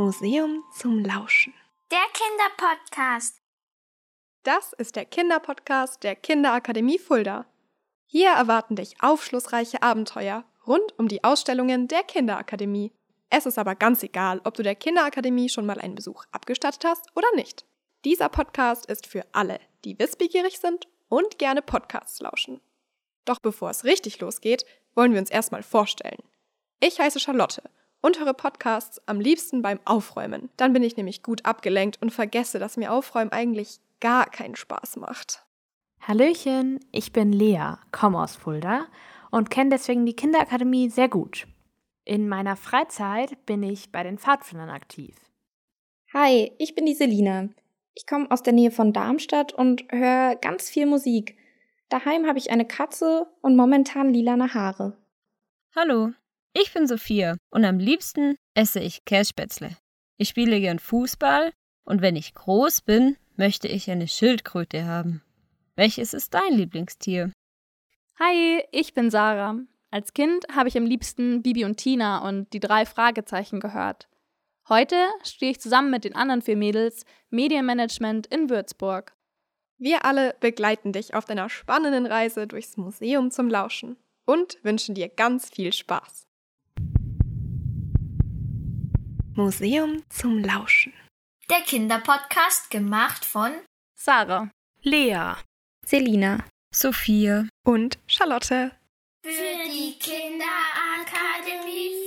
Museum zum Lauschen. Der Kinderpodcast. Das ist der Kinderpodcast der Kinderakademie Fulda. Hier erwarten dich aufschlussreiche Abenteuer rund um die Ausstellungen der Kinderakademie. Es ist aber ganz egal, ob du der Kinderakademie schon mal einen Besuch abgestattet hast oder nicht. Dieser Podcast ist für alle, die wissbegierig sind und gerne Podcasts lauschen. Doch bevor es richtig losgeht, wollen wir uns erstmal vorstellen. Ich heiße Charlotte und höre Podcasts am liebsten beim Aufräumen. Dann bin ich nämlich gut abgelenkt und vergesse, dass mir Aufräumen eigentlich gar keinen Spaß macht. Hallöchen, ich bin Lea, komme aus Fulda und kenne deswegen die Kinderakademie sehr gut. In meiner Freizeit bin ich bei den Pfadfindern aktiv. Hi, ich bin die Selina. Ich komme aus der Nähe von Darmstadt und höre ganz viel Musik. Daheim habe ich eine Katze und momentan lilane Haare. Hallo, ich bin Sophia und am liebsten esse ich Kässpätzle. Ich spiele gern Fußball und wenn ich groß bin, möchte ich eine Schildkröte haben. Welches ist dein Lieblingstier? Hi, ich bin Sarah. Als Kind habe ich am liebsten Bibi und Tina und die drei Fragezeichen gehört. Heute stehe ich zusammen mit den anderen vier Mädels Medienmanagement in Würzburg. Wir alle begleiten dich auf deiner spannenden Reise durchs Museum zum Lauschen und wünschen dir ganz viel Spaß. Museum zum Lauschen. Der Kinderpodcast gemacht von Sarah, Lea, Selina. Sophia. Und Charlotte. für die Kinderakademie.